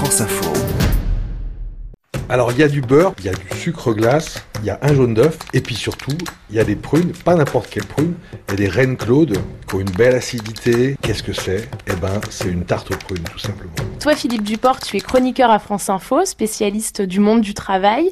France Info. Alors il y a du beurre, il y a du sucre glace, il y a un jaune d'œuf, et puis surtout, il y a des prunes, pas n'importe quelle prune, il y a des reines Claude qui ont une belle acidité. Qu'est-ce que c'est? Eh ben, c'est une tarte aux prunes, tout simplement. Toi, Philippe Duport, tu es chroniqueur à France Info, spécialiste du monde du travail.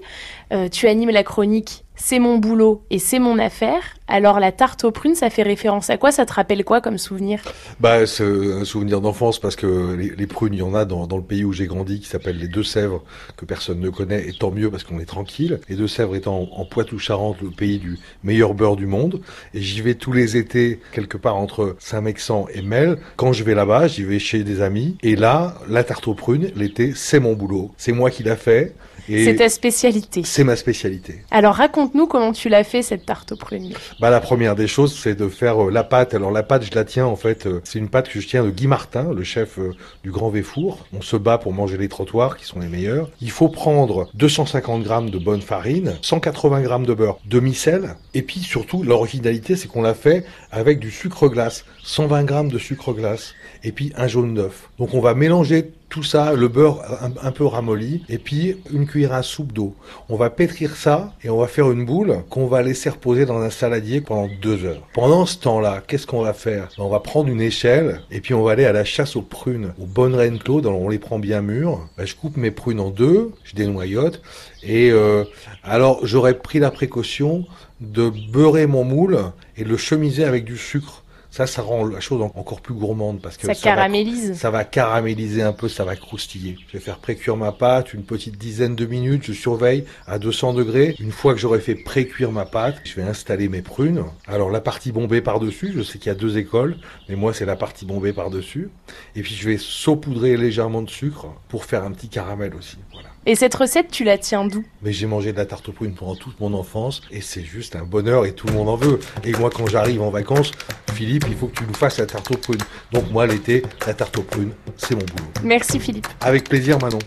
Euh, tu animes la chronique C'est mon boulot et c'est mon affaire. Alors la tarte aux prunes, ça fait référence à quoi? Ça te rappelle quoi comme souvenir? Bah, c'est un souvenir d'enfance parce que les, les prunes, il y en a dans, dans le pays où j'ai grandi qui s'appelle les Deux-Sèvres, que personne ne connaît, et tant mieux parce qu'on est tranquille. Les Deux-Sèvres étant en, en Poitou-Charentes, le pays du meilleur beurre du monde. Et j'y vais tous les étés, quelque part entre Saint-Mexan et Mel. Quand je vais là-bas, j'y vais chez des amis. Et là, la tarte aux prunes, l'été, c'est mon boulot. C'est moi qui l'a fait. C'est ta spécialité. c'est ma spécialité. Alors raconte-nous comment tu l'as fait cette tarte aux prunes. Bah, la première des choses, c'est de faire euh, la pâte. Alors la pâte, je la tiens en fait, euh, c'est une pâte que je tiens de Guy Martin, le chef euh, du Grand Véfour. On se bat pour manger les trottoirs, qui sont les meilleurs. Il faut prendre 250 grammes de bonne farine, 180 grammes de beurre, demi-sel, et puis surtout l'originalité, c'est qu'on l'a fait avec du sucre glace, 120 grammes de sucre glace, et puis un jaune d'œuf. Donc on va mélanger tout ça, le beurre un, peu ramolli, et puis une cuillère à soupe d'eau. On va pétrir ça et on va faire une boule qu'on va laisser reposer dans un saladier pendant deux heures. Pendant ce temps-là, qu'est-ce qu'on va faire? On va prendre une échelle et puis on va aller à la chasse aux prunes, aux bonnes reines Claude. Alors on les prend bien mûres. Ben, je coupe mes prunes en deux, je dénoyote et euh, alors j'aurais pris la précaution de beurrer mon moule et de le chemiser avec du sucre. Ça, ça rend la chose en- encore plus gourmande parce que Ça va- caramélise. ça va caraméliser un peu, ça va croustiller. Je vais faire précuire ma pâte une petite dizaine de minutes, je surveille à 200 degrés. Une fois que j'aurai fait précuire ma pâte, je vais installer mes prunes. Alors la partie bombée par-dessus, je sais qu'il y a deux écoles, mais moi c'est la partie bombée par-dessus. Et puis je vais saupoudrer légèrement de sucre pour faire un petit caramel aussi. Voilà. Et cette recette, tu la tiens d'où? Mais j'ai mangé de la tarte aux prunes pendant toute mon enfance et c'est juste un bonheur et tout le monde en veut. Et moi quand j'arrive en vacances, Philippe, il faut que tu nous fasses la tarte aux prunes. Donc moi l'été, la tarte aux prunes, c'est mon boulot. Merci Philippe. Avec plaisir Manon.